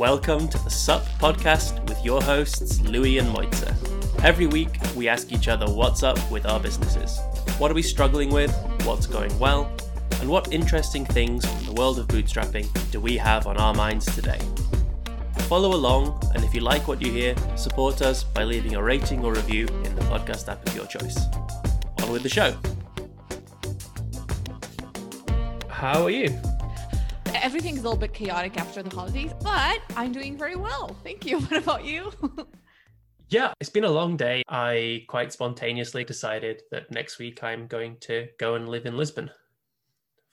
Welcome to the SUP podcast with your hosts, Louis and Mojca. Every week, we ask each other what's up with our businesses. What are we struggling with? What's going well? And what interesting things from the world of bootstrapping do we have on our minds today? Follow along, and if you like what you hear, support us by leaving a rating or review in the podcast app of your choice. On with the show. How are you? Everything's a little bit chaotic after the holidays, but I'm doing very well. Thank you. What about you? Yeah, it's been a long day. I quite spontaneously decided that next week I'm going to go and live in Lisbon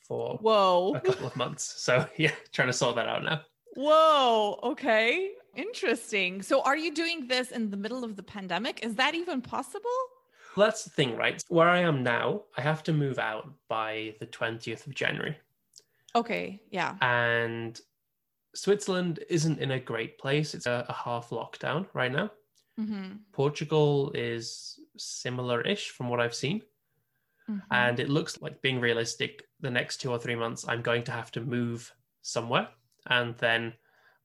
for Whoa. a couple of months. So, yeah, trying to sort that out now. Whoa. Okay. Interesting. So, are you doing this in the middle of the pandemic? Is that even possible? Well, that's the thing, right? Where I am now, I have to move out by the 20th of January. Okay. Yeah. And Switzerland isn't in a great place. It's a, a half lockdown right now. Mm-hmm. Portugal is similar ish from what I've seen. Mm-hmm. And it looks like being realistic, the next two or three months, I'm going to have to move somewhere and then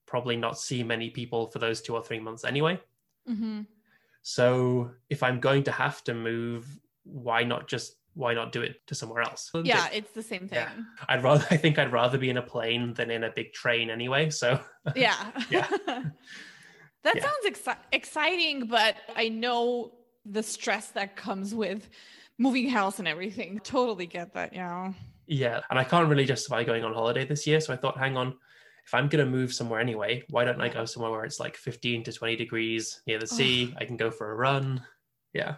probably not see many people for those two or three months anyway. Mm-hmm. So if I'm going to have to move, why not just why not do it to somewhere else? Yeah, it's the same thing. Yeah. I'd rather I think I'd rather be in a plane than in a big train anyway. So Yeah. Yeah. that Yeah. sounds exci- exciting, but I know the stress that comes with moving house and everything. Totally get that. Yeah. yeah, and I can't really justify going on holiday this year. So I thought, hang on, if I'm gonna move somewhere anyway, why don't I go somewhere where it's like 15 to 20 degrees near the sea? I can go for a run. Yeah.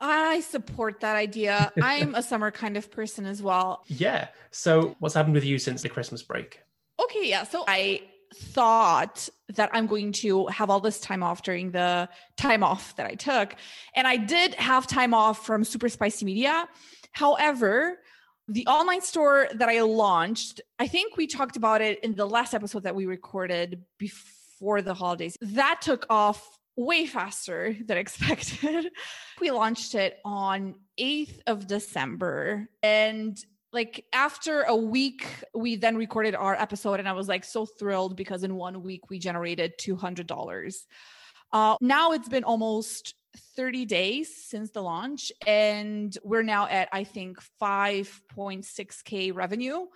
I support that idea. I'm a summer kind of person as well. Yeah. So what's happened with you since the Christmas break? Okay, yeah. So I thought that I'm going to have all this time off during the time off that I took. And I did have time off from Super Spicy Media. However, the online store that I launched, I think we talked about it in the last episode that we recorded before the holidays. That took off way faster than expected. we launched it on 8th of December and like after a week we then recorded our episode and i was like so thrilled because in one week we generated $200 uh, now it's been almost 30 days since the launch and we're now at i think 5.6k revenue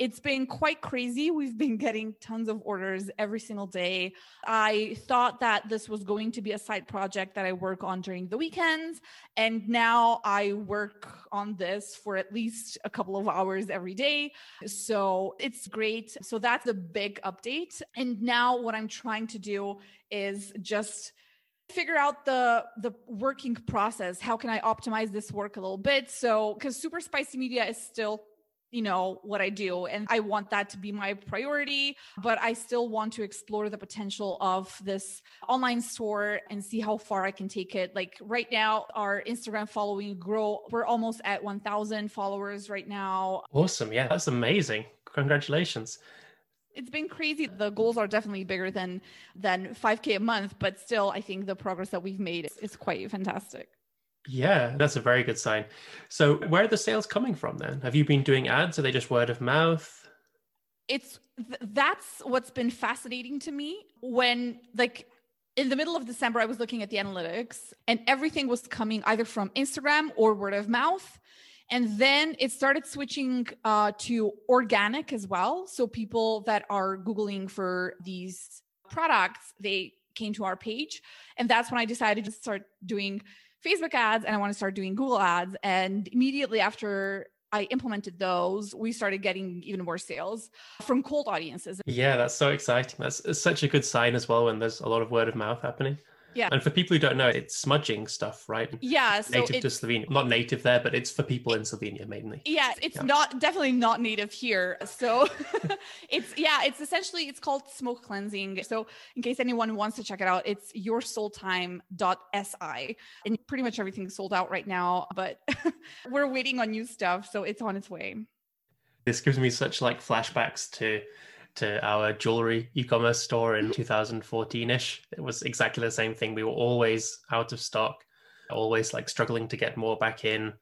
it's been quite crazy. We've been getting tons of orders every single day. I thought that this was going to be a side project that I work on during the weekends. And now I work on this for at least a couple of hours every day. So it's great. So that's the big update. And now what I'm trying to do is just figure out the the working process how can i optimize this work a little bit so because super spicy media is still you know what i do and i want that to be my priority but i still want to explore the potential of this online store and see how far i can take it like right now our instagram following grow we're almost at 1000 followers right now Awesome. Yeah, that's amazing. Congratulations. it's been crazy the goals are definitely bigger than than 5k a month but still i think the progress that we've made is, is quite fantastic Yeah, that's a very good sign. So, where are the sales coming from then? Have you been doing ads? Are they just word of mouth? it's th- that's what's been fascinating to me when like in the middle of december i was looking at the analytics and everything was coming either from instagram or word of mouth and then it started switching uh, to organic as well so people that are googling for these products they came to our page and that's when i decided to start doing facebook ads and i want to start doing google ads and immediately after I implemented those, we started getting even more sales from cold audiences. Yeah, that's so exciting. That's such a good sign as well when there's a lot of word of mouth happening. Yeah. And for people who don't know, it's smudging stuff, right? Yeah, so native it, to Slovenia. Not native there, but it's for people in Slovenia mainly. yeah, it's Yeah. not definitely not native here. So it's yeah, it's essentially it's called smoke cleansing. So in case anyone wants to check it out, it's yoursoultime.si. And pretty much everything's sold out right now, but we're waiting on new stuff, so it's on its way. This gives me such like flashbacks to to our jewelry e-commerce store in 2014ish. It was exactly the same thing. We were always out of stock, always like struggling to get more back in,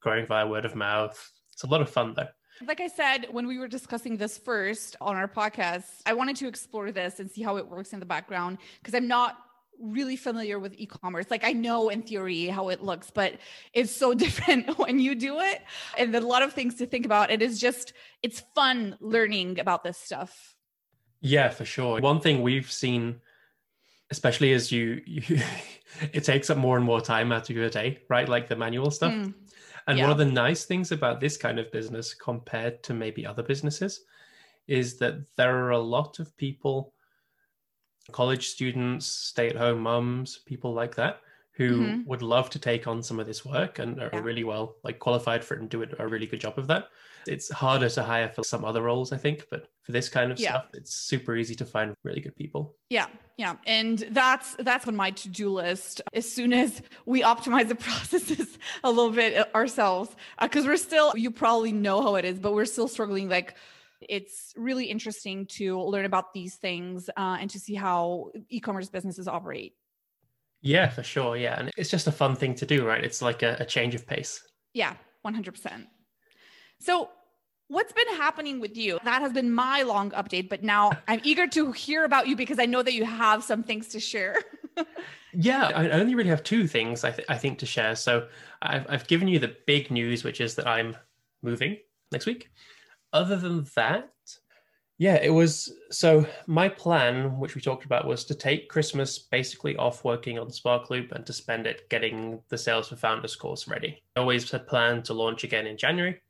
growing via word of mouth. It's a lot of fun though. like I said, when we were discussing this first on our podcast, I wanted to explore this and see how it works in the background because I'm not really familiar with e-commerce. Like I know in theory how it looks, but it's so different when you do it. And there's a lot of things to think about. It is just it's fun learning about this stuff. Yeah, for sure. One thing we've seen especially as you, you it takes up more and more time out of your day, right? Like the manual stuff. Mm. And yeah. one of the nice things about this kind of business compared to maybe other businesses is that there are a lot of people college students, stay at home moms, people like that who mm-hmm. would love to take on some of this work and are yeah. really well like qualified for it and do a really good job of that. It's harder to hire for some other roles, I think, but for this kind of yeah. stuff, it's super easy to find really good people. Yeah, yeah, and that's that's on my to-do list. As soon as we optimize the processes a little bit ourselves, because uh, we're still, you probably know how it is, but we're still struggling like it's really interesting to learn about these things uh, and to see how e-commerce businesses operate. Yeah for sure yeah and it's just a fun thing to do right? It's like a, a change of pace. Yeah 100% so what's been happening with you? That has been my long update but now i'm eager to hear about you because i know that you have some things to share. Yeah i only really have two things I, th- I think to share. So I've, I've given you the big news which is that i'm moving next week other than that, yeah, it was. So my plan, which we talked about, was to take Christmas basically off working on Sparkloop and to spend it getting the Sales for Founders course ready. I always had planned to launch again in January.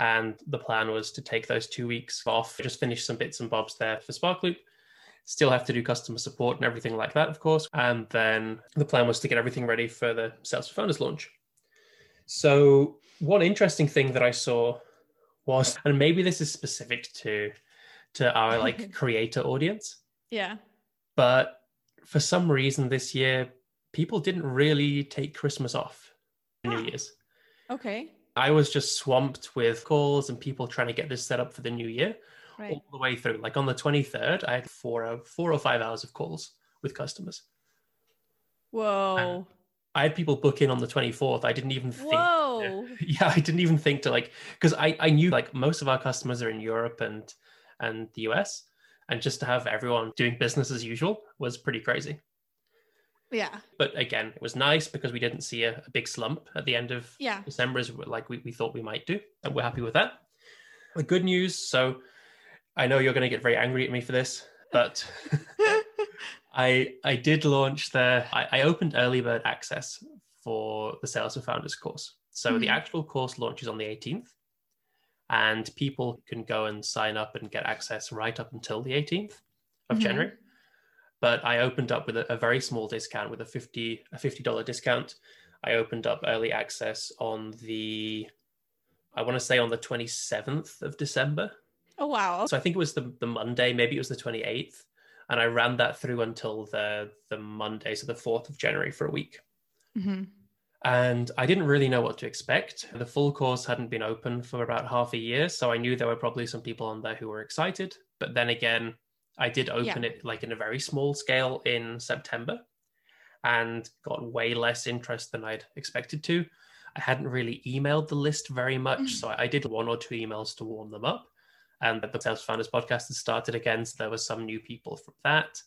And the plan was to take those two weeks off, just finish some bits and bobs there for Sparkloop. Still have to do customer support and everything like that, of course. And then the plan was to get everything ready for the Sales for Founders launch. So, one interesting thing that I saw was and maybe this is specific to to our like creator audience. Yeah. But for some reason this year people didn't really take christmas off new year's. Okay. I was just swamped with calls and people trying to get this set up for the new year right. all the way through. Like on the 23rd i had four four or five hours of calls with customers. Whoa. And I had people book in on the 24th. I didn't even think. Whoa. To, yeah, I didn't even think to like because I I knew like most of our customers are in Europe and and the US, and just to have everyone doing business as usual was pretty crazy. Yeah. But again, it was nice because we didn't see a, a big slump at the end of yeah. December as like we, we thought we might do, and we're happy with that. The good news. So I know you're going to get very angry at me for this, but I I did launch the I, I, opened early bird access for the Sales for Founders course. So mm-hmm. the actual course launches on the 18th, and people can go and sign up and get access right up until the 18th of mm-hmm. January. But I opened up with a, a, very small discount with a 50 a $50 discount. I opened up early access on the I want to say on the 27th of December. Oh wow. So I think it was the, the Monday, maybe it was the 28th and I ran that through until the the Monday, so the fourth of January for a week. Mm-hmm. And I didn't really know what to expect. The full course hadn't been open for about half a year, so I knew there were probably some people on there who were excited. But then again, I did open yeah. it like in a very small scale in September, and got way less interest than I'd expected to. I hadn't really emailed the list very much, mm-hmm. so I did one or two emails to warm them up and the Sales Founders podcast had started again. So there was some new people from that.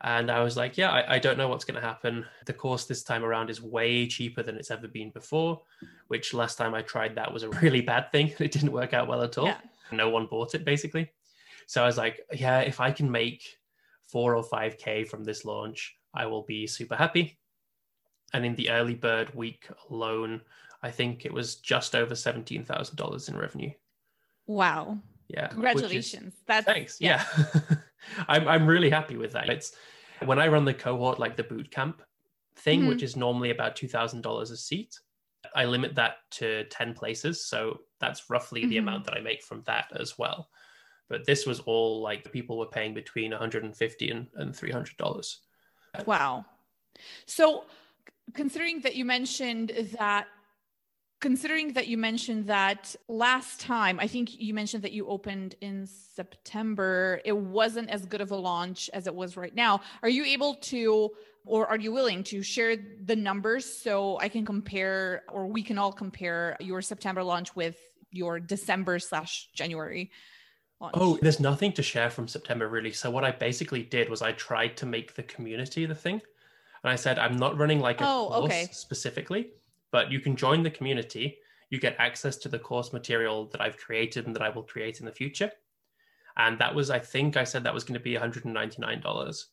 And I was like, yeah, I, I don't know what's going to happen. The course this time around is way cheaper than it's ever been before, which last time I tried that was a really bad thing. It didn't work out well at all. Yeah. No one bought it basically. So I was like, yeah, if I can make four or 5K from this launch, I will be super happy. And in the early bird week alone, I think it was just over $17,000 in revenue. Wow yeah congratulations is, that's thanks. yeah, yeah. i'm i'm really happy with that. It's when i run the cohort like the boot camp thing mm-hmm. which is normally about $2000 a seat i limit that to 10 places. So that's roughly mm-hmm. the amount that i make from that as well. But this was all like people were paying between 150 and, and 300 dollars. Wow. So considering that you mentioned that considering that you mentioned that last time, I think you mentioned that you opened in September, it wasn't as good of a launch as it was right now. Are you able to, or are you willing to share the numbers so I can compare, or we can all compare your September launch with your December slash January launch? Oh, there's nothing to share from September really. So what I basically did was I tried to make the community the thing. And I said, I'm not running like a Oh, course okay. specifically, but you can join the community. You get access to the course material that I've created and that I will create in the future. And that was, I think I said that was going to be $199.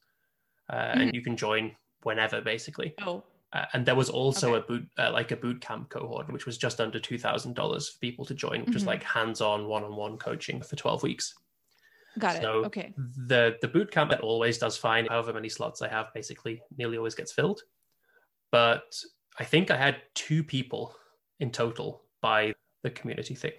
Uh, And you can join whenever, basically. oh, Uh, and there was also Okay. a boot, uh, like a boot camp cohort, which was just under two thousand dollars for people to join, which was Mhm. like hands-on, one-on-one coaching for twelve weeks. got it. Okay. The the boot camp that always does fine. However many slots I have, basically nearly always gets filled. But I think I had two people in total buy the community thing,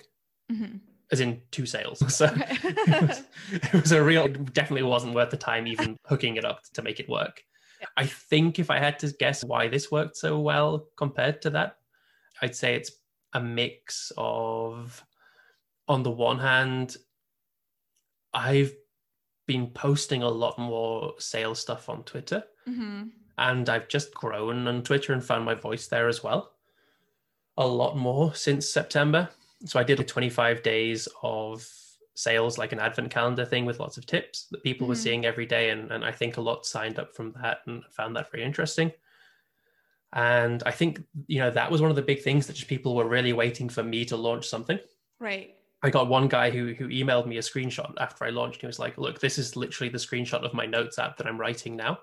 Mhm. as in two sales. So Okay. it, was, it was a real it definitely wasn't worth the time even hooking it up to make it work i think if i had to guess why this worked so well compared to that i'd say it's a mix of on the one hand i've been posting a lot more sales stuff on twitter Mhm. And I've just grown on Twitter and found my voice there as well. A lot more since September. So I did a 25 days of sales, like an advent calendar thing with lots of tips that people were Mhm. seeing every day. And, and I think a lot signed up from that and found that very interesting. And I think, you know, that was one of the big things that just people were really waiting for me to launch something. Right. I got one guy who who emailed me a screenshot after I launched. He was like, "Look, this is literally the screenshot of my notes app that I'm writing now."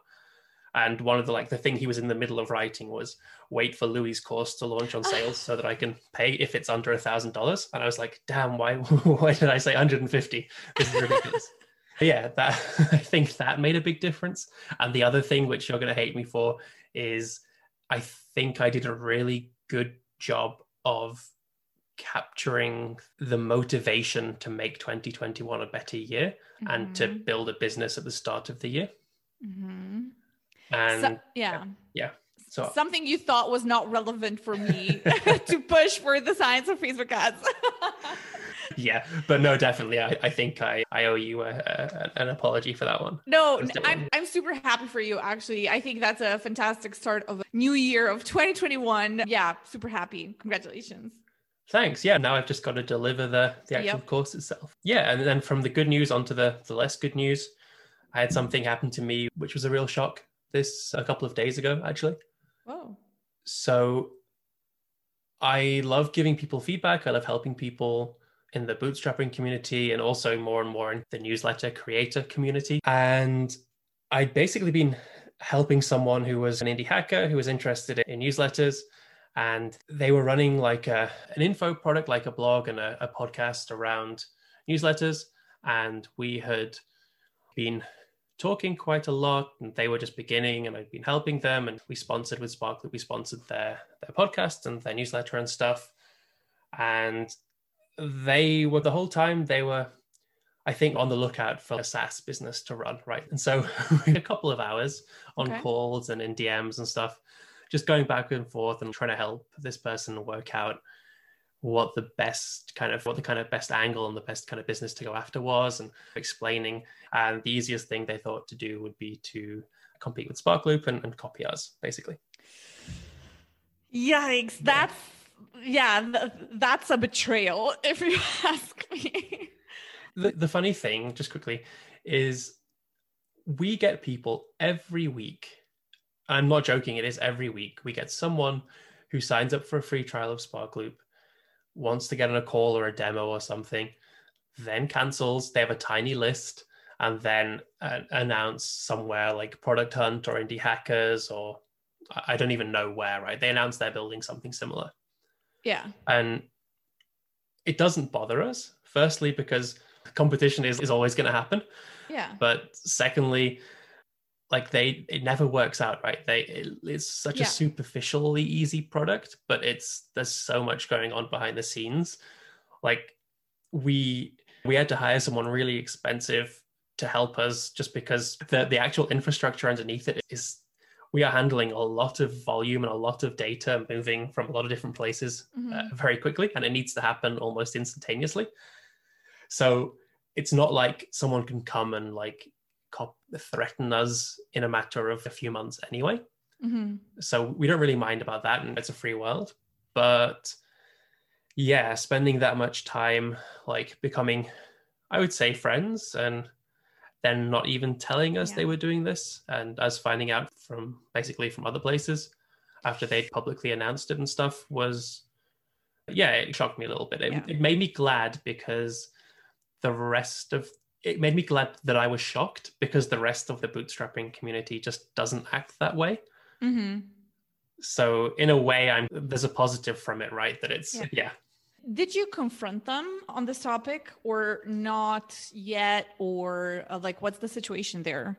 And one of the like the thing he was in the middle of writing was wait for Louis' course to launch on sales so that I can pay if it's under a thousand dollars. And I was like, "Damn, why why did I say 150? This is ridiculous." Yeah, that I think that made a big difference. And the other thing, which you're going to hate me for, is I think I did a really good job of capturing the motivation to make 2021 a better year and to Mhm. build a business at the start of the year. Mhm. And So- yeah. yeah. So Something you thought was not relevant for me to push for the science of Facebook ads. yeah, but no, definitely, I, I think I, I owe you a, a, an apology for that one. No, I'm. I'm super happy for you actually. I think that's a fantastic start of a new year of 2021. Yeah, super happy. Congratulations. Thanks. Yeah, now I've just got to deliver the the actual Yep. course itself. Yeah, and then from the good news onto the the less good news, I had something happen to me which was a real shock. This a couple of days ago, actually. Whoa. So I love giving people feedback. I love helping people in the bootstrapping community and also more and more in the newsletter creator community. And I'd basically been helping someone who was an indie hacker who was interested in newsletters. And they were running like a, an info product, like a blog and a, a podcast around newsletters. And we had been talking quite a lot and they were just beginning and I'd been helping them and we sponsored with Sparkloop, we sponsored their their podcast and their newsletter and stuff. And they were the whole time they were I think on the lookout for a SaaS business to run, right? And so a couple of hours on Okay. calls and in DMs and stuff, just going back and forth and trying to help this person work out what the best kind of what the kind of best angle and the best kind of business to go after was and explaining and the easiest thing they thought to do would be to compete with sparkloop and, and copy us basically Yikes. That's yeah, th- that's a betrayal if you ask me. the, the funny thing just quickly is we get people every week i'm not joking it is every week we get someone who signs up for a free trial of sparkloop wants to get on a call or a demo or something then cancels they have a tiny list and then uh, announce somewhere like product hunt or indie hackers or I- i don't even know where right they announce they're building something similar Yeah. and it doesn't bother us firstly because competition is, is always going to happen Yeah. but secondly like they it never works out right they it, it's such Yeah. a superficially easy product but it's there's so much going on behind the scenes like we we had to hire someone really expensive to help us just because the the actual infrastructure underneath it is we are handling a lot of volume and a lot of data moving from a lot of different places uh, Mhm. very quickly and it needs to happen almost instantaneously so it's not like someone can come and like threaten us in a matter of a few months anyway Mhm. so we don't really mind about that and it's a free world but yeah, spending that much time like becoming, I would say, friends and then not even telling us Yeah. they were doing this and us finding out from basically from other places after they'd publicly announced it and stuff was yeah it shocked me a little bit it, Yeah. it made me glad because the rest of it made me glad that i was shocked because the rest of the bootstrapping community just doesn't act that way hmm so in a way i'm there's a positive from it right that it's Yeah. yeah Did you confront them on this topic or not yet? Or uh, like, what's the situation there?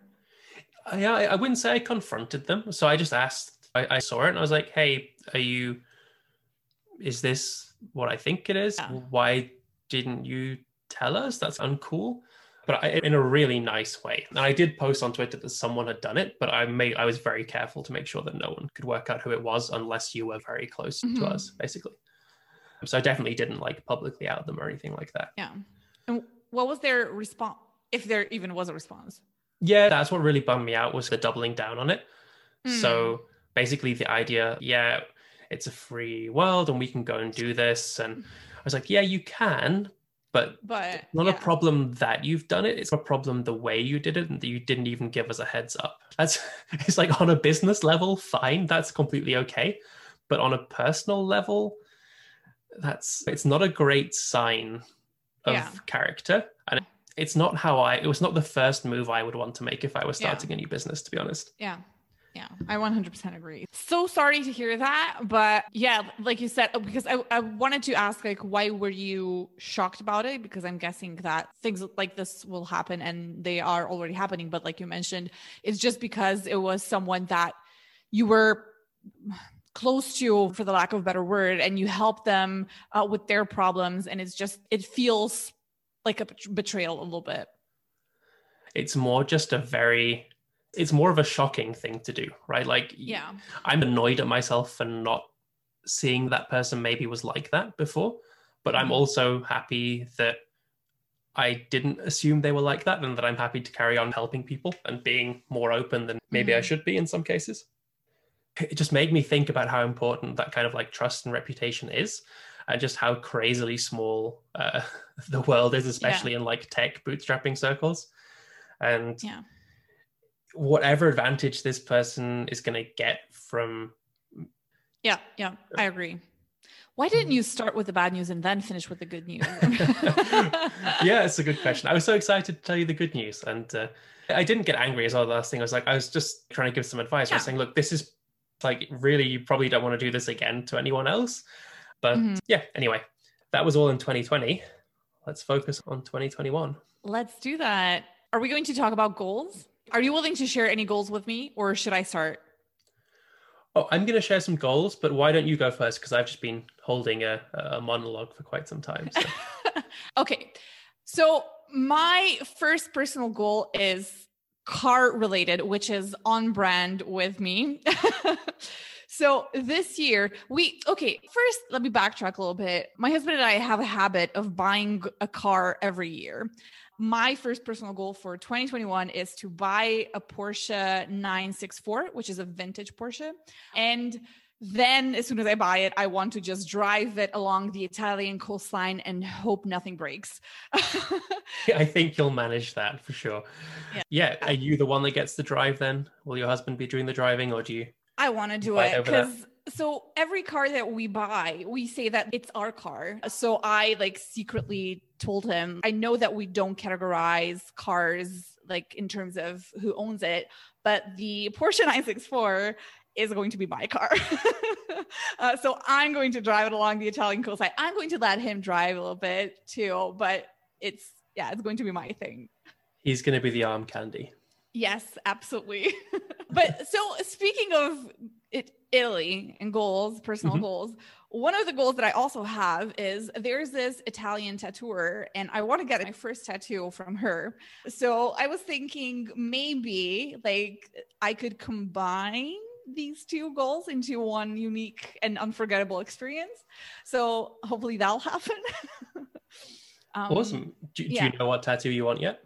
Yeah, I I wouldn't say I confronted them. So I just asked, I, I saw it and I was like, hey, are you, is this what I think it is? Yeah. Why didn't you tell us? That's uncool. But I, in a really nice way. And I did post on Twitter that someone had done it, but I made I was very careful to make sure that no one could work out who it was unless you were very close Mhm. to us, basically. So I definitely didn't like publicly out them or anything like that. Yeah. And what was their response? If there even was a response. Yeah, that's what really bummed me out was the doubling down on it. Mm. So basically, the idea, yeah, it's a free world and we can go and do this. And I was like, yeah, you can, but But not yeah. a problem that you've done it. It's a problem the way you did it and that you didn't even give us a heads up. That's it's like on a business level, fine, that's completely okay. But on a personal level, that's it's not a great sign of Yeah. character. And it's not how I it was not the first move I would want to make if I was Yeah. starting a new business, to be honest. Yeah. Yeah, I 100% agree. So sorry to hear that, but yeah, like you said, because I, I wanted to ask, like, why were you shocked about it? Because I'm guessing that things like this will happen and they are already happening. But like you mentioned, it's just because it was someone that you were close to, for the lack of a better word, and you helped them uh, with their problems. And it's just, it feels like a betrayal a little bit. it's more just a very it's more of a shocking thing to do right like Yeah. i'm annoyed at myself for not seeing that person maybe was like that before but i'm Mhm. also happy that i didn't assume they were like that and that i'm happy to carry on helping people and being more open than maybe i Mhm. should be in some cases it just made me think about how important that kind of like trust and reputation is and just how crazily small uh, the world is especially in like tech bootstrapping circles and Yeah. Whatever advantage this person is going to get from Yeah, yeah, I agree. Why didn't you start with the bad news and then finish with the good news? yeah it's a good question i was so excited to tell you the good news and uh, i didn't get angry as well the last thing i was like i was just trying to give some advice i was saying look this is like really you probably don't want to do this again to anyone else but Mhm. yeah anyway that was all in 2020 let's focus on 2021 Let's do that. Are we going to talk about goals? Are you willing to share any goals with me or should I start? oh i'm going to share some goals but why don't you go first because i've just been holding a, a monologue for quite some time so. okay. So, my first personal goal is car related, which is on brand with me. so, this year, we, okay, first, let me backtrack a little bit. My husband and I have a habit of buying a car every year. My first personal goal for 2021 is to buy a Porsche 964, which is a vintage Porsche. And then as soon as I buy it, I want to just drive it along the Italian coastline and hope nothing breaks. I think you'll manage that for sure. Yeah. Yeah. Are you the one that gets the drive then? Will your husband be doing the driving or do you? I want to do it because so every car that we buy, we say that it's our car. So I like secretly told him, I know that we don't categorize cars like in terms of who owns it, but the Porsche 964 is going to be my car. uh, so I'm going to drive it along the Italian coastline. I'm going to let him drive a little bit too, but it's yeah, it's going to be my thing. He's going to be the arm candy. Yes, absolutely. but so speaking of it, Italy and goals, personal Mhm. goals, one of the goals that I also have is there's this Italian tattooer, and I want to get my first tattoo from her. So I was thinking maybe like I could combine these two goals into one unique and unforgettable experience. So hopefully that'll happen. Um, Awesome. Do, do yeah. you know what tattoo you want yet?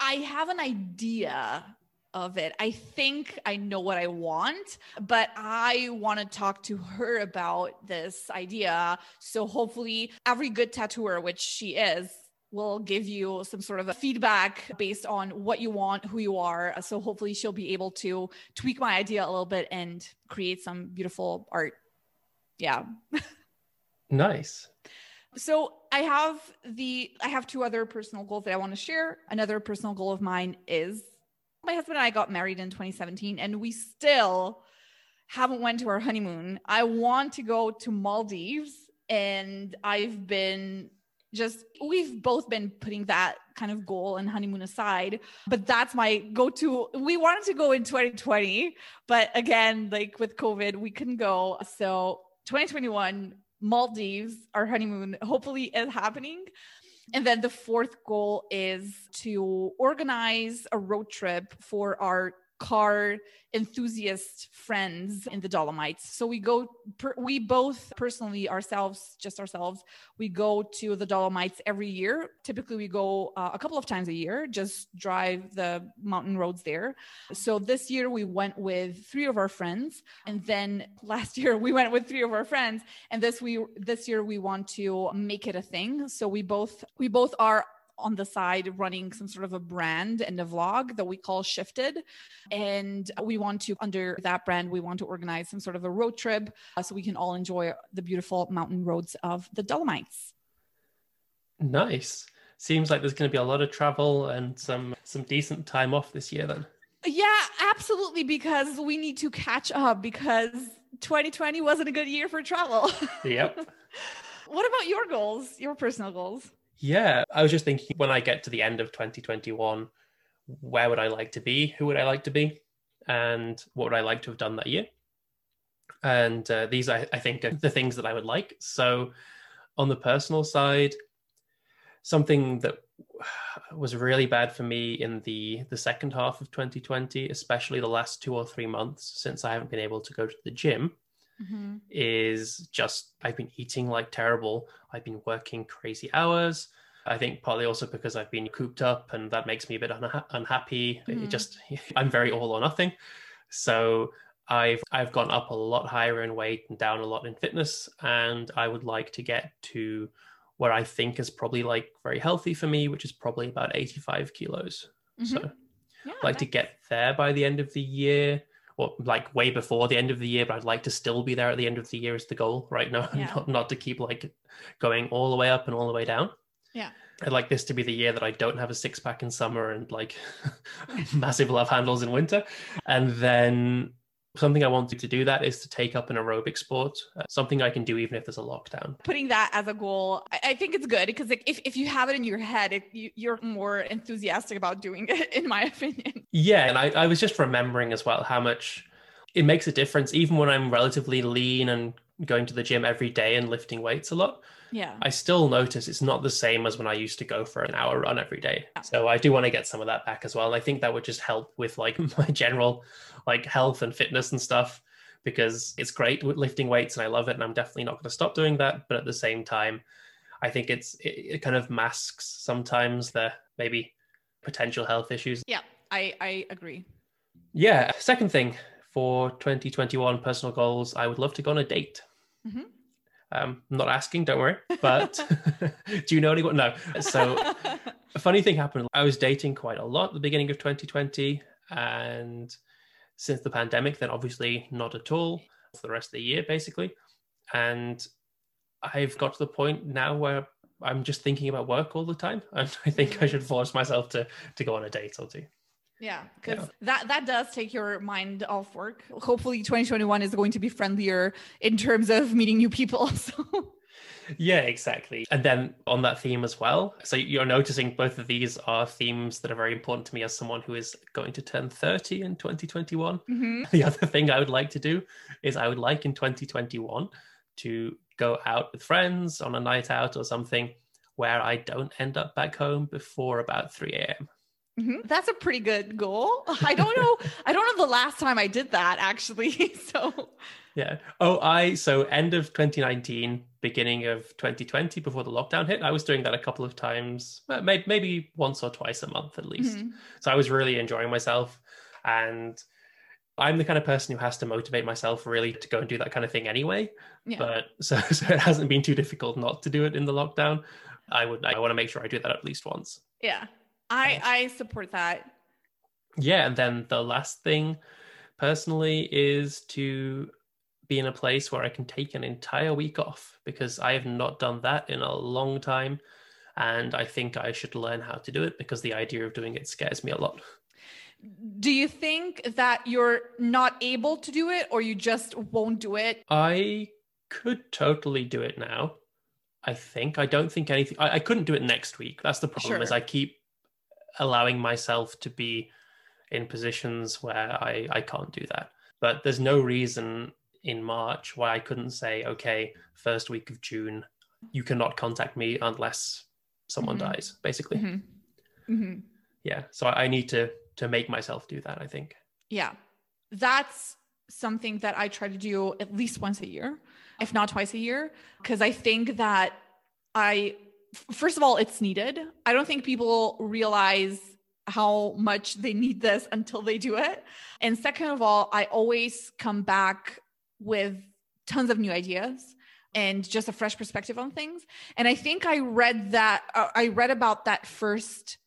I have an idea of it. I think I know what I want, but I want to talk to her about this idea. So hopefully, every good tattooer, which she is, will give you some sort of a feedback based on what you want, who you are. So hopefully she'll be able to tweak my idea a little bit and create some beautiful art. Yeah. nice. So I have the I have two other personal goals that I want to share. Another personal goal of mine is my husband and I got married in 2017 and we still haven't went to our honeymoon. I want to go to Maldives and I've been just we've both been putting that kind of goal and honeymoon aside but that's my go-to. We wanted to go in 2020 but again like with covid we couldn't go. So 2021 maldives our honeymoon hopefully is happening and then the fourth goal is to organize a road trip for our car enthusiast friends in the Dolomites. So we go, per, we both personally ourselves, just ourselves, we go to the Dolomites every year. Typically, we go uh, a couple of times a year, just drive the mountain roads there. So this year we went with three of our friends, and then last year we went with three of our friends, and this we this year we want to make it a thing. So we both we both are on the side running some sort of a brand and a vlog that we call Shifted. And we want to, under that brand, we want to organize some sort of a road trip uh, so we can all enjoy the beautiful mountain roads of the Dolomites. Nice. Seems like there's going to be a lot of travel and some some decent time off this year then. Yeah, absolutely because we need to catch up because 2020 wasn't a good year for travel. Yep. what about your goals, your personal goals? Yeah, I was just thinking when I get to the end of 2021, where would I like to be? Who would I like to be? And what would I like to have done that year? And uh, these, I, I think, are the things that I would like. So, on the personal side, something that was really bad for me in the the second half of 2020, especially the last two or three months since I haven't been able to go to the gym, mm-hmm. is just I've been eating like terrible. I've been working crazy hours. I think partly also because I've been cooped up and that makes me a bit unha- unhappy. Mm-hmm. It just I'm very all or nothing. So I've I've gone up a lot higher in weight and down a lot in fitness and I would like to get to where I think is probably like very healthy for me, which is probably about 85 kilos. Mm-hmm. So yeah, I'd like to get there by the end of the year like way before the end of the year, but I'd like to still be there at the end of the year is the goal right now, yeah. not, not to keep like going all the way up and all the way down. Yeah. I'd like this to be the year that I don't have a six pack in summer and like massive love handles in winter. And then something I wanted to do that is to take up an aerobic sport, uh, something I can do even if there's a lockdown. Putting that as a goal, I, I think it's good because like, if, if you have it in your head, it, you, you're more enthusiastic about doing it, in my opinion. Yeah. And I, I was just remembering as well how much it makes a difference, even when I'm relatively lean and going to the gym every day and lifting weights a lot. Yeah. I still notice it's not the same as when I used to go for an hour run every day. Yeah. So I do want to get some of that back as well. And I think that would just help with like my general like health and fitness and stuff because it's great with lifting weights and I love it and I'm definitely not going to stop doing that. But at the same time, I think it's it, it kind of masks sometimes the maybe potential health issues. Yeah, I I agree. Yeah. Second thing for 2021 personal goals, I would love to go on a date. Mm-hmm. Um, I'm not asking, don't worry. But do you know anyone? No. So a funny thing happened. I was dating quite a lot at the beginning of 2020, and since the pandemic, then obviously not at all for the rest of the year, basically. And I've got to the point now where I'm just thinking about work all the time, and I think I should force myself to to go on a date or two. Yeah, because yeah. that that does take your mind off work. Hopefully, 2021 is going to be friendlier in terms of meeting new people. So. Yeah, exactly. And then on that theme as well. So you're noticing both of these are themes that are very important to me as someone who is going to turn 30 in 2021. Mm-hmm. The other thing I would like to do is I would like in 2021 to go out with friends on a night out or something where I don't end up back home before about 3 a.m. Mm-hmm. That's a pretty good goal. I don't know. I don't know the last time I did that actually. So yeah. Oh, I so end of 2019, beginning of 2020, before the lockdown hit, I was doing that a couple of times, maybe maybe once or twice a month at least. Mm-hmm. So I was really enjoying myself, And I'm the kind of person who has to motivate myself really to go and do that kind of thing anyway. Yeah. But so, so it hasn't been too difficult not to do it in the lockdown. I would I want to make sure I do that at least once. Yeah. I I support that. Yeah, and then the last thing personally is to be in a place where I can take an entire week off because I have not done that in a long time. And I think I should learn how to do it because the idea of doing it scares me a lot. Do you think that you're not able to do it or you just won't do it? I could totally do it now. I think. I don't think anything I, I couldn't do it next week. That's the problem sure. is I keep allowing myself to be in positions where I, I can't do that. But there's no reason in March why I couldn't say, okay, first week of June, you cannot contact me unless someone mm-hmm. dies, basically. Mm-hmm. Mm-hmm. Yeah. So I need to to make myself do that, I think. Yeah. That's something that I try to do at least once a year, if not twice a year, because I think that I first of all, it's needed. I don't think people realize how much they need this until they do it. And second of all, I always come back with tons of new ideas and just a fresh perspective on things. And I think I read that, uh, I read about that first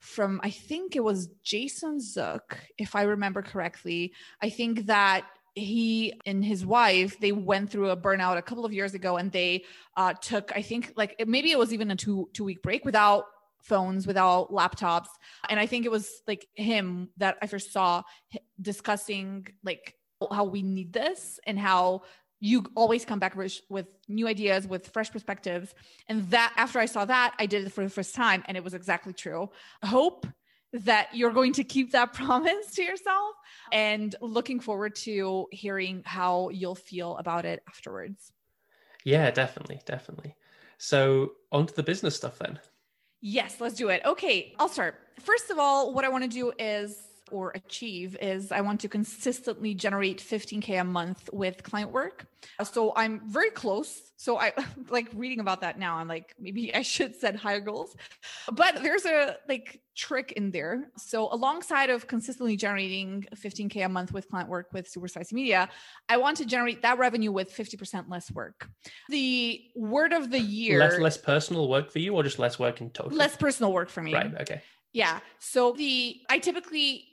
from, I think it was Jason Zook, if I remember correctly. I think that he and his wife they went through a burnout a couple of years ago and they uh, took i think like maybe it was even a two two week break without phones without laptops. And i think it was like him that i first saw discussing like how we need this and how you always come back with new ideas with fresh perspectives. And that after i saw that i did it for the first time and it was exactly true. Hope that you're going to keep that promise to yourself and looking forward to hearing how you'll feel about it afterwards. Yeah definitely definitely. So on to the business stuff then. Yes let's do it. Okay i'll start. First of all what i want to do is or achieve is I want to consistently generate 15K a month with client work. So I'm very close. So I like reading about that now. I'm like, maybe I should set higher goals. But there's a like trick in there. So alongside of consistently generating 15K a month with client work with Super Spicy Media, I want to generate that revenue with 50% less work. The word of the year less less personal work for you or just less work in total? Less personal work for me. Right. Okay. Yeah. So the I typically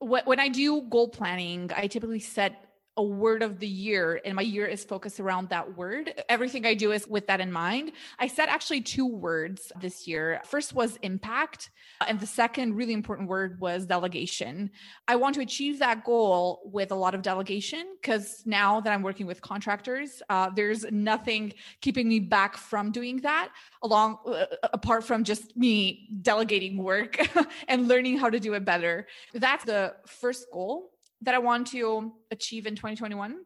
when I do goal planning, I typically set a word of the year and my year is focused around that word. Everything I do is with that in mind. I set actually two words this year. First was impact, and the second really important word was delegation. I want to achieve that goal with a lot of delegation because now that I'm working with contractors, uh, there's nothing keeping me back from doing that along uh, apart from just me delegating work and learning how to do it better. That's the first goal that I want to achieve in 2021.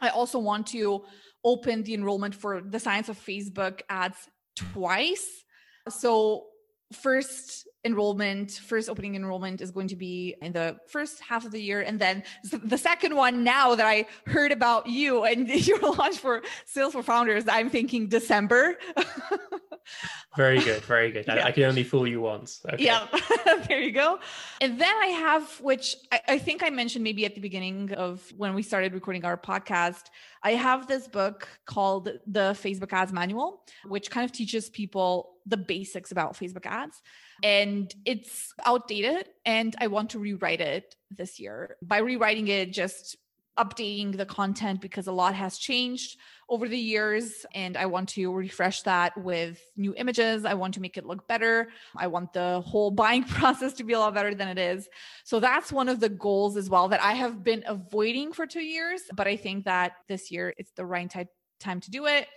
I also want to open the enrollment for the science of Facebook ads twice. So, first enrollment, first opening enrollment is going to be in the first half of the year. And then the second one, now that I heard about you and your launch for Sales for Founders, I'm thinking December. very good. Very good. Yeah. I, I, can only fool you once. Okay. Yeah. there you go. And then I have, which I, I think I mentioned maybe at the beginning of when we started recording our podcast, I have this book called The Facebook Ads Manual, which kind of teaches people the basics about Facebook ads and it's outdated and I want to rewrite it this year. By rewriting it, just updating the content because a lot has changed over the years and I want to refresh that with new images. I want to make it look better. I want the whole buying process to be a lot better than it is. So that's one of the goals as well that I have been avoiding for 2 years, but I think that this year it's the right type time to do it.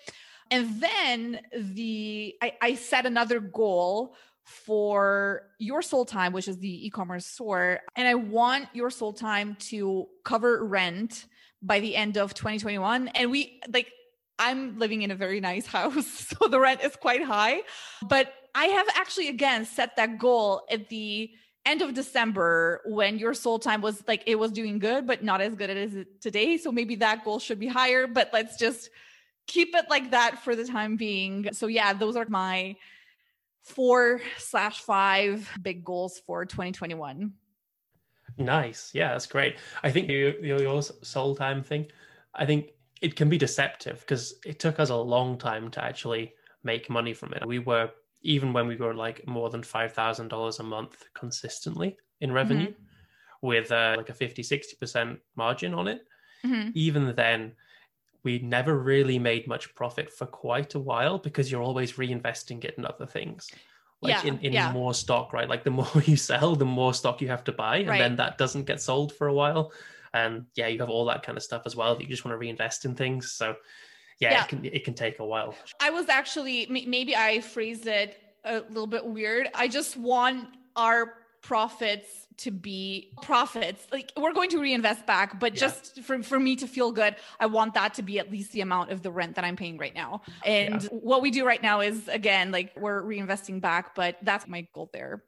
And then the I, I set another goal for your soul time, which is the e-commerce store. And I want your soul time to cover rent by the end of 2021. And we like I'm living in a very nice house, so the rent is quite high. But I have actually again set that goal at the end of December when your soul time was like it was doing good, but not as good as it today. So maybe that goal should be higher, but let's just keep it like that for the time being. So yeah, those are my four slash five big goals for 2021. Nice. Yeah, that's great. I think your, your, soul time thing, I think it can be deceptive because it took us a long time to actually make money from it. We were, even when we were like more than $5,000 a month consistently in revenue mm-hmm. with uh, like a 50, 60% margin on it, mm-hmm. even then, we never really made much profit for quite a while because you're always reinvesting it in other things like yeah, in, in yeah. more stock, right? Like the more you sell, the more stock you have to buy, and right. then that doesn't get sold for a while. And yeah, you have all that kind of stuff as well that you just want to reinvest in things. So yeah, yeah. it can it can take a while. I was actually maybe I phrased it a little bit weird. I just want our profits to be profits. Like we're going to reinvest back but yeah. just for, for me to feel good i want that to be at least the amount of the rent that i'm paying right now. And yeah. what we do right now is again like we're reinvesting back but that's my goal there.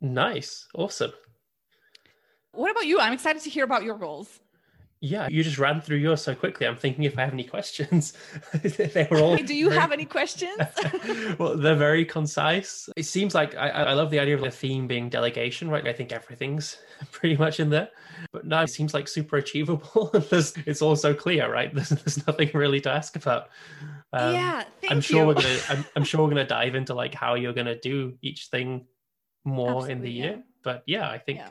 Nice. Awesome. What about you? I'm excited to hear about your goals yeah, you just ran through yours so quickly. I'm thinking if I have any questions. they were all. Do you very... have any questions? well, they're very concise. It seems like I, I love the idea of the theme being delegation, right? I think everything's pretty much in there. But now it seems like super achievable. it's all so clear, right? There's, there's nothing really to ask about. Um, yeah, I'm sure you. we're gonna. I'm, I'm, sure we're gonna dive into like how you're gonna do each thing more Absolutely, in the year. Yeah. But yeah, I think yeah.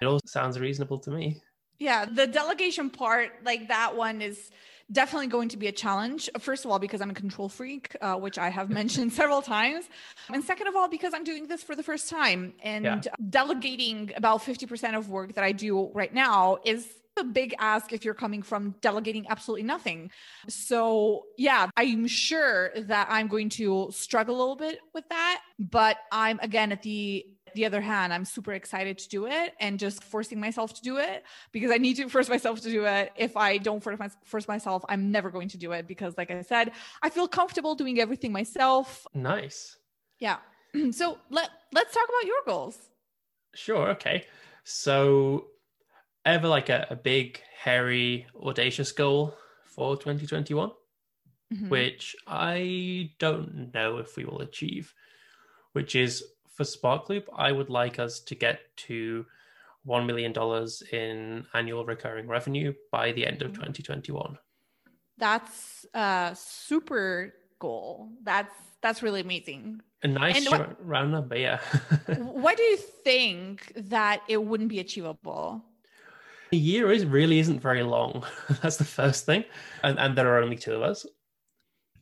it all sounds reasonable to me. Yeah, the delegation part, like that one is definitely going to be a challenge. First of all, because I'm a control freak, uh, which I have mentioned several times. And second of all, because I'm doing this for the first time and yeah. delegating about 50% of work that I do right now is a big ask if you're coming from delegating absolutely nothing. So, yeah, I'm sure that I'm going to struggle a little bit with that. But I'm again at the the other hand, I'm super excited to do it and just forcing myself to do it because I need to force myself to do it. If I don't force, my, force myself, I'm never going to do it because, like I said, I feel comfortable doing everything myself. Nice. Yeah. So let let's talk about your goals. Sure. Okay. So, ever like a, a big, hairy, audacious goal for 2021, mm-hmm. which I don't know if we will achieve, which is for Sparkloop, I would like us to get to $1 million in annual recurring revenue by the end of 2021. Mm-hmm. That's a super goal. That's that's really amazing. A nice what, round number, yeah. why do you think that it wouldn't be achievable? A year is really isn't very long. That's the first thing, and and there are only two of us.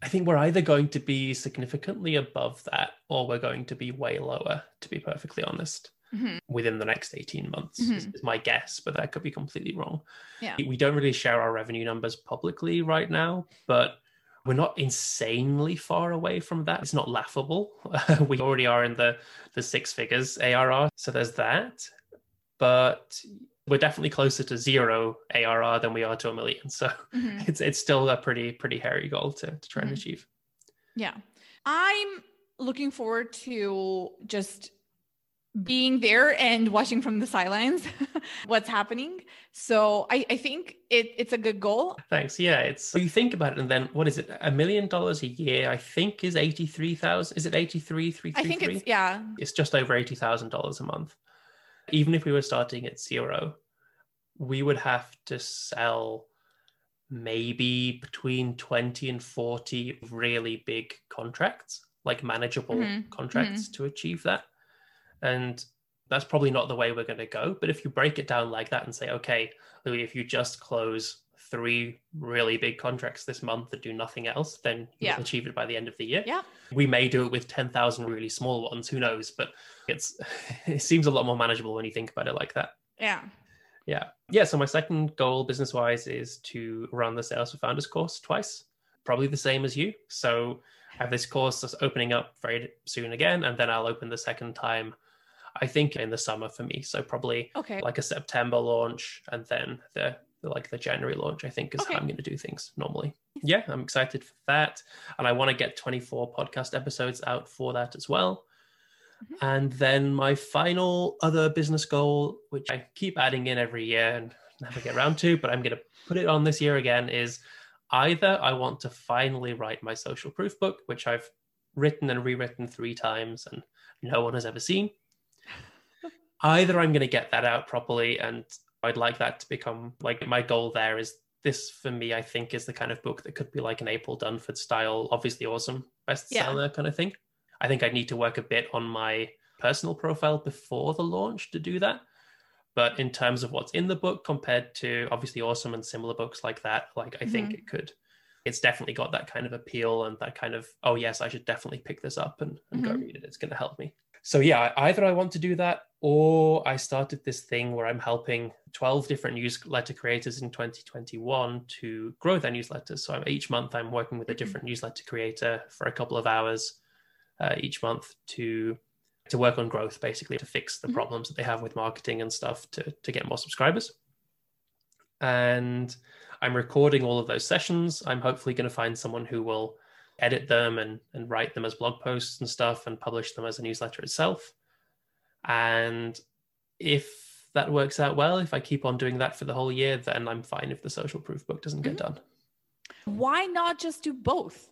I think we're either going to be significantly above that or we're going to be way lower, to be perfectly honest, mm-hmm. within the next 18 months, mm-hmm. is, is, my guess, but that could be completely wrong. Yeah. We don't really share our revenue numbers publicly right now, but we're not insanely far away from that. It's not laughable. we already are in the, the six figures ARR. So there's that. But we're definitely closer to zero ARR than we are to a million. So mm-hmm. it's it's still a pretty pretty hairy goal to, to try mm-hmm. and achieve. Yeah. I'm looking forward to just being there and watching from the sidelines what's happening. So I, I think it, it's a good goal. Thanks. Yeah, it's you think about it, and then what is it? A million dollars a year, I think, is eighty three thousand. Is it eighty three three? I think it's yeah. It's just over eighty thousand dollars a month even if we were starting at zero, we would have to sell maybe between 20 and 40 really big contracts, like manageable mm-hmm. contracts mm-hmm. to achieve that. And that's probably not the way we're going to go. But if you break it down like that and say, okay, Louis, if you just close three really big contracts this month and do nothing else, then you'll achieve it by the end of the year. Yeah. We may do it with 10,000 really small ones, who knows? But it's it seems a lot more manageable when you think about it like that. Yeah. Yeah. Yeah. So my second goal business wise is to run the Sales for Founders course twice, probably the same as you. So I have this course that's opening up very soon again, and then I'll open the second time I think in the summer for me. So probably okay. like a September launch and then the like the January launch, I think, is okay. how I'm going to do things normally. Yeah, I'm excited for that. And I want to get 24 podcast episodes out for that as well. Mm-hmm. And then my final other business goal, which I keep adding in every year and never get around to, but I'm going to put it on this year again, is either I want to finally write my social proof book, which I've written and rewritten three times and no one has ever seen. Either I'm going to get that out properly and I'd like that to become like my goal there is this for me, I think, is the kind of book that could be like an April Dunford style, obviously awesome bestseller yeah. kind of thing. I think I need to work a bit on my personal profile before the launch to do that. But in terms of what's in the book compared to obviously awesome and similar books like that, like I mm-hmm. think it could, it's definitely got that kind of appeal and that kind of, oh, yes, I should definitely pick this up and, and mm-hmm. go read it. It's going to help me. So yeah, either I want to do that or I started this thing where I'm helping 12 different newsletter creators in 2021 to grow their newsletters. So each month I'm working with a mm-hmm. different newsletter creator for a couple of hours uh, each month to to work on growth, basically to fix the mm-hmm. problems that they have with marketing and stuff to to get more subscribers. And I'm recording all of those sessions. I'm hopefully going to find someone who will edit them and, and write them as blog posts and stuff and publish them as a newsletter itself. And if that works out well, if I keep on doing that for the whole year, then I'm fine if the social proof book doesn't get mm-hmm. done. Why not just do both?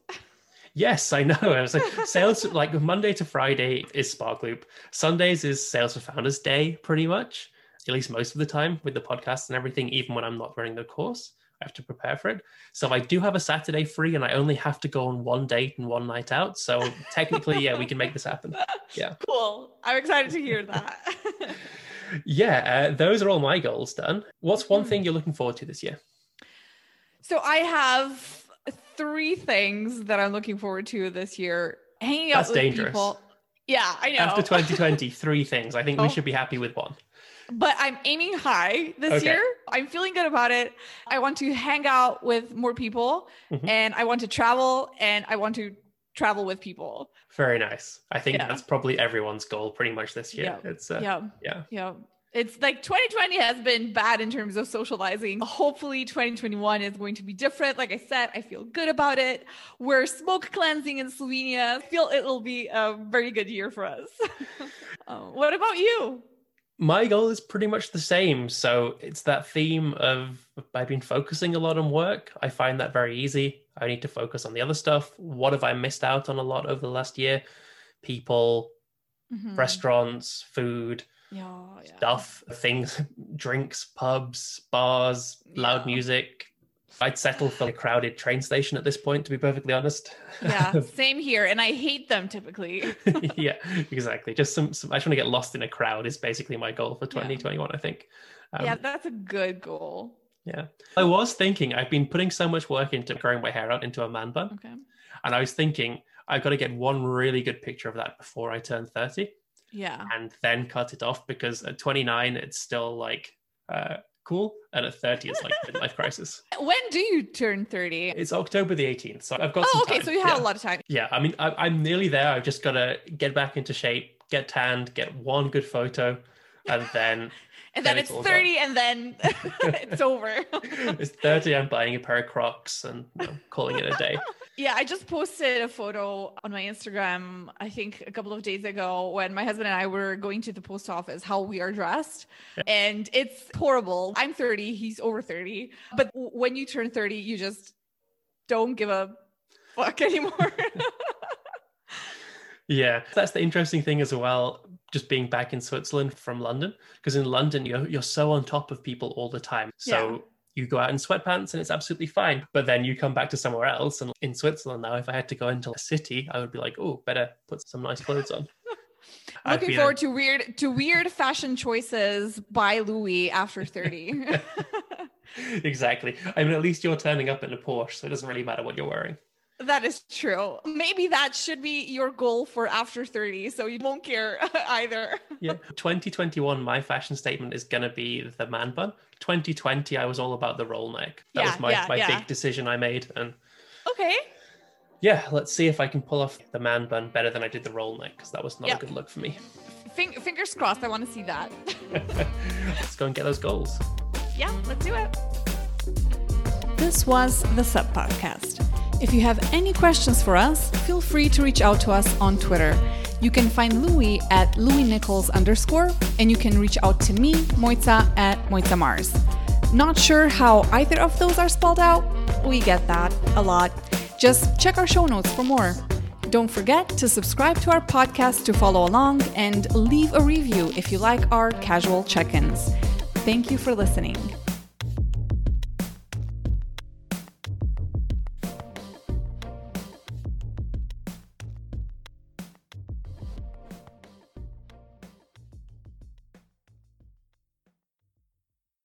Yes, I know. I was like, sales like Monday to Friday is Sparkloop. Sundays is Sales for Founders Day, pretty much, at least most of the time with the podcast and everything, even when I'm not running the course. I have to prepare for it. So I do have a Saturday free and I only have to go on one date and one night out. So technically, yeah, we can make this happen. Yeah. Cool. I'm excited to hear that. yeah, uh, those are all my goals done. What's one thing you're looking forward to this year? So I have three things that I'm looking forward to this year. Hanging That's out with dangerous. people. Yeah, I know. After 2020, three things. I think oh. we should be happy with one but I'm aiming high this okay. year. I'm feeling good about it. I want to hang out with more people mm-hmm. and I want to travel and I want to travel with people. Very nice. I think yeah. that's probably everyone's goal pretty much this year. Yeah. It's uh, yeah. Yeah. Yeah. It's like 2020 has been bad in terms of socializing. Hopefully 2021 is going to be different. Like I said, I feel good about it. We're smoke cleansing in Slovenia. I feel it'll be a very good year for us. uh, what about you? My goal is pretty much the same. So it's that theme of I've been focusing a lot on work. I find that very easy. I need to focus on the other stuff. What have I missed out on a lot over the last year? People, mm-hmm. restaurants, food, yeah, yeah. stuff, things, drinks, pubs, bars, loud yeah. music, I'd settle for a crowded train station at this point, to be perfectly honest. Yeah, same here. And I hate them typically. yeah, exactly. Just some, some, I just want to get lost in a crowd is basically my goal for 2021, yeah. I think. Um, yeah, that's a good goal. Yeah. I was thinking, I've been putting so much work into growing my hair out into a man bun. Okay. And I was thinking, I've got to get one really good picture of that before I turn 30. Yeah. And then cut it off because at 29, it's still like, uh, cool. And at 30, it's like a midlife crisis. When do you turn 30? It's October the 18th. So I've got Oh, okay. Time. So you have yeah. a lot of time. Yeah. I mean, I, am nearly there. I've just got to get back into shape, get tanned, get one good photo, and then. and then, then it's, it's 30 gone. and then it's over. it's 30. I'm buying a pair of Crocs and you know, calling it a day. Yeah, I just posted a photo on my Instagram, I think a couple of days ago, when my husband and I were going to the post office, how we are dressed. Yeah. And it's horrible. I'm 30, he's over 30. But when you turn 30, you just don't give a fuck anymore. yeah, that's the interesting thing as well. Just being back in Switzerland from London, because in London, you're, you're so on top of people all the time. So, yeah you go out in sweatpants and it's absolutely fine. But then you come back to somewhere else. And in Switzerland now, if I had to go into a city, I would be like, oh, better put some nice clothes on. Looking forward to weird to weird fashion choices by Louis after 30. exactly. I mean, at least you're turning up in a Porsche, so it doesn't really matter what you're wearing. That is true. Maybe that should be your goal for after 30, so you won't care either. yeah. 2021, my fashion statement is going to be the man bun. 2020, I was all about the roll neck. That yeah, was my, yeah, my yeah. big decision I made. And okay. Yeah, let's see if I can pull off the man bun better than I did the roll neck, because that was not yep. a good look for me. Fing- fingers crossed. I want to see that. let's go and get those goals. Yeah, let's do it. This was the Sub Podcast. If you have any questions for us, feel free to reach out to us on Twitter. You can find Louis at Louis Nicholls underscore, and you can reach out to me, Mojca, at Mojca Mars. Not sure how either of those are spelled out? We get that a lot. Just check our show notes for more. Don't forget to subscribe to our podcast to follow along and leave a review if you like our casual check ins. Thank you for listening.